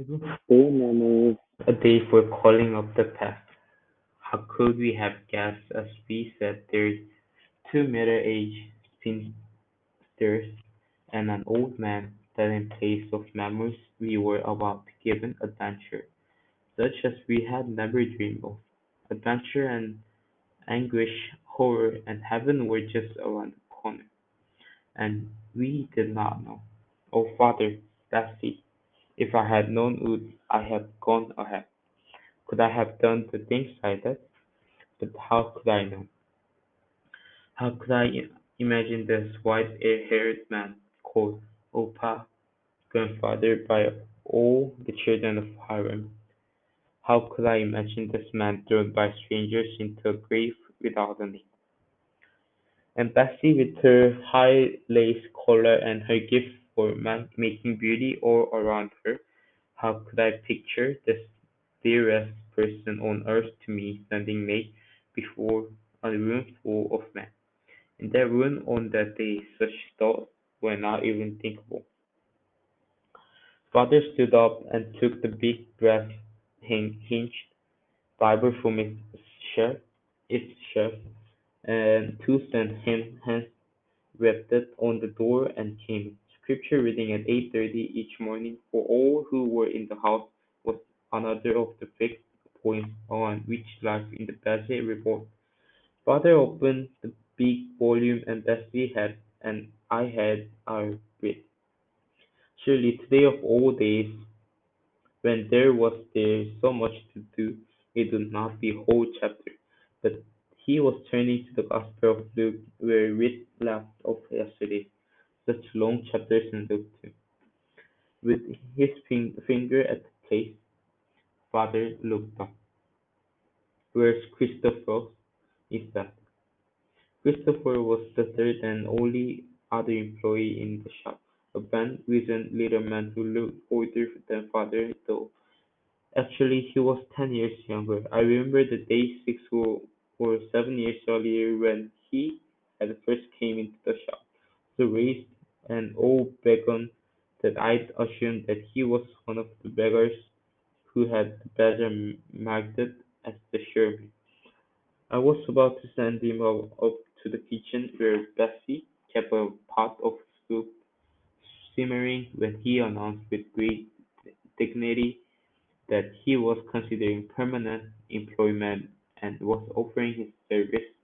Still memories, a day for calling up the past. How could we have guessed as we sat there, two middle-aged spinsters and an old man, that in place of memories we were about to give an adventure, such as we had never dreamed of. Adventure and anguish, horror and heaven were just around the corner, and we did not know. Oh, father, Betsie, if I had known would I have gone ahead? Could I have done the things I did? But how could I know? How could I imagine this white-haired man, called Opa, grandfather by all the children of Haarlem? How could I imagine this man thrown by strangers into a grave without a name? And Betsie, with her high lace collar and her gift for ma- making beauty all around her, how could I picture the dearest person on earth to me standing naked before a room full of men? In that room on that day such thoughts were not even thinkable. Father stood up and took the big brass hinged Bible from its shelf, its shelf, and two thin hands rested on the door and came. Scripture reading at eight thirty each morning for all who were in the house was another of the fixed points on which life in the desert revolved. Father opened the big volume and Betsie had and I had our breath. Surely today of all days, when there was there so much to do, it would not be whole chapter. But he was turning to the Gospel of Luke, where we left off yesterday. Such long chapters in Luke too. With his fin- finger at the place, father looked up. Where's Christoffels? Is that? Christoffels was the third and only other employee in the shop, a bent, wizened little man who looked older than father, though actually he was ten years younger. I remember the day six or, or seven years earlier when he had first came into the shop, so raised an old beggar that I'd assumed that he was one of the beggars who had the better market as the shrubbery. I was about to send him up to the kitchen where Betsie kept a pot of soup simmering when he announced with great dignity that he was considering permanent employment and was offering his us.